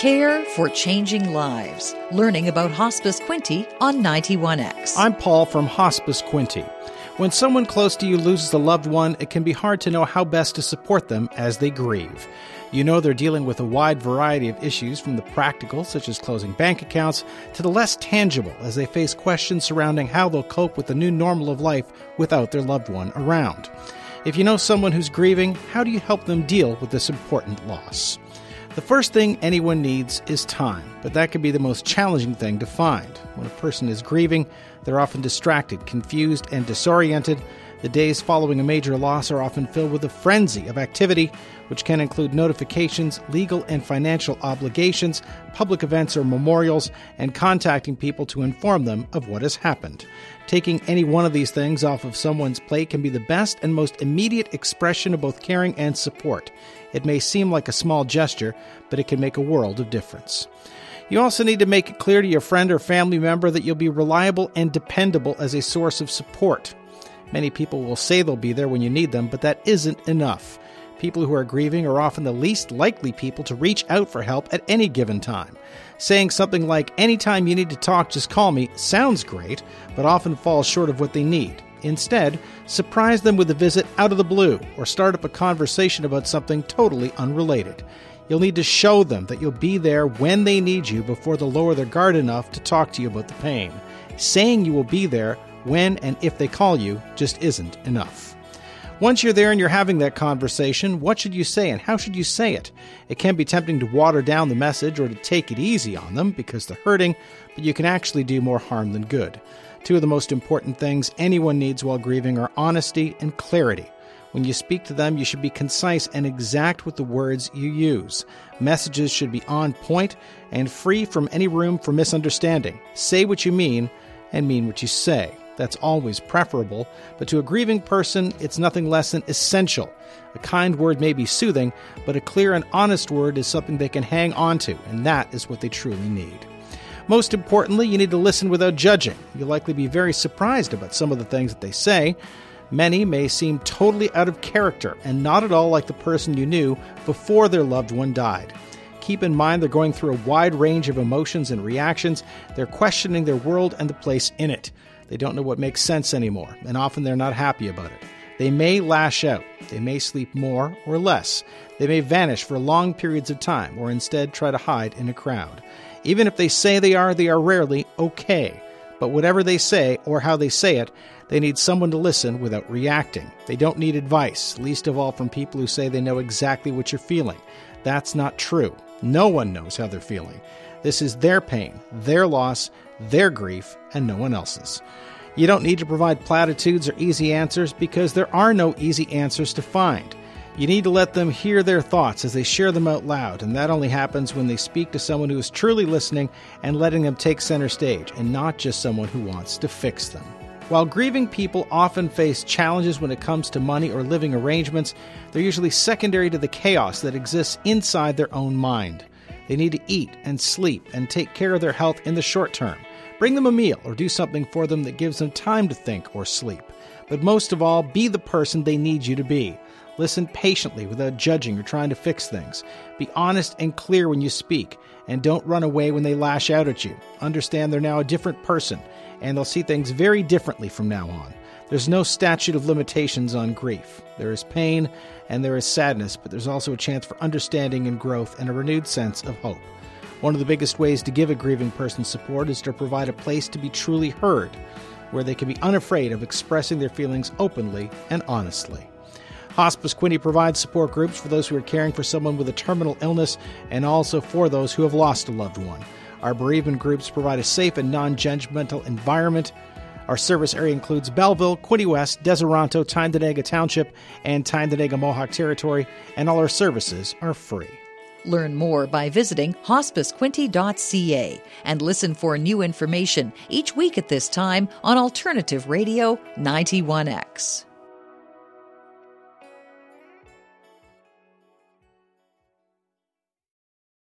Care for changing lives. Learning about Hospice Quinte on 91X. I'm Paul from Hospice Quinte. When someone close to you loses a loved one, it can be hard to know how best to support them as they grieve. You know they're dealing with a wide variety of issues, from the practical, such as closing bank accounts, to the less tangible, as they face questions surrounding how they'll cope with the new normal of life without their loved one around. If you know someone who's grieving, how do you help them deal with this important loss? The first thing anyone needs is time, but that can be the most challenging thing to find. When a person is grieving, they're often distracted, confused, and disoriented. The days following a major loss are often filled with a frenzy of activity, which can include notifications, legal and financial obligations, public events or memorials, and contacting people to inform them of what has happened. Taking any one of these things off of someone's plate can be the best and most immediate expression of both caring and support. It may seem like a small gesture, but it can make a world of difference. You also need to make it clear to your friend or family member that you'll be reliable and dependable as a source of support. Many people will say they'll be there when you need them, but that isn't enough. People who are grieving are often the least likely people to reach out for help at any given time. Saying something like, anytime you need to talk, just call me, sounds great, but often falls short of what they need. Instead, surprise them with a visit out of the blue or start up a conversation about something totally unrelated. You'll need to show them that you'll be there when they need you before they lower their guard enough to talk to you about the pain. Saying you will be there when and if they call you just isn't enough. Once you're there and you're having that conversation, what should you say and how should you say it? It can be tempting to water down the message or to take it easy on them because they're hurting, but you can actually do more harm than good. Two of the most important things anyone needs while grieving are honesty and clarity. When you speak to them, you should be concise and exact with the words you use. Messages should be on point and free from any room for misunderstanding. Say what you mean and mean what you say. That's always preferable, but to a grieving person, it's nothing less than essential. A kind word may be soothing, but a clear and honest word is something they can hang on to, and that is what they truly need. Most importantly, you need to listen without judging. You'll likely be very surprised about some of the things that they say. Many may seem totally out of character and not at all like the person you knew before their loved one died. Keep in mind they're going through a wide range of emotions and reactions. They're questioning their world and the place in it. They don't know what makes sense anymore, and often they're not happy about it. They may lash out. They may sleep more or less. They may vanish for long periods of time or instead try to hide in a crowd. Even if they say they are, they are rarely okay. But whatever they say or how they say it, they need someone to listen without reacting. They don't need advice, least of all from people who say they know exactly what you're feeling. That's not true. No one knows how they're feeling. This is their pain, their loss, their grief, and no one else's. You don't need to provide platitudes or easy answers because there are no easy answers to find. You need to let them hear their thoughts as they share them out loud, and that only happens when they speak to someone who is truly listening and letting them take center stage, and not just someone who wants to fix them. While grieving people often face challenges when it comes to money or living arrangements, they're usually secondary to the chaos that exists inside their own mind. They need to eat and sleep and take care of their health in the short term. Bring them a meal or do something for them that gives them time to think or sleep. But most of all, be the person they need you to be. Listen patiently without judging or trying to fix things. Be honest and clear when you speak, and don't run away when they lash out at you. Understand they're now a different person, and they'll see things very differently from now on. There's no statute of limitations on grief. There is pain and there is sadness, but there's also a chance for understanding and growth and a renewed sense of hope. One of the biggest ways to give a grieving person support is to provide a place to be truly heard, where they can be unafraid of expressing their feelings openly and honestly. Hospice Quinte provides support groups for those who are caring for someone with a terminal illness and also for those who have lost a loved one. Our bereavement groups provide a safe and non judgmental environment. Our service area includes Belleville, Quinte West, Deseronto, Tyendinaga Township, and Tyendinaga Mohawk Territory, and all our services are free. Learn more by visiting hospicequinte.ca and listen for new information each week at this time on Alternative Radio 91X.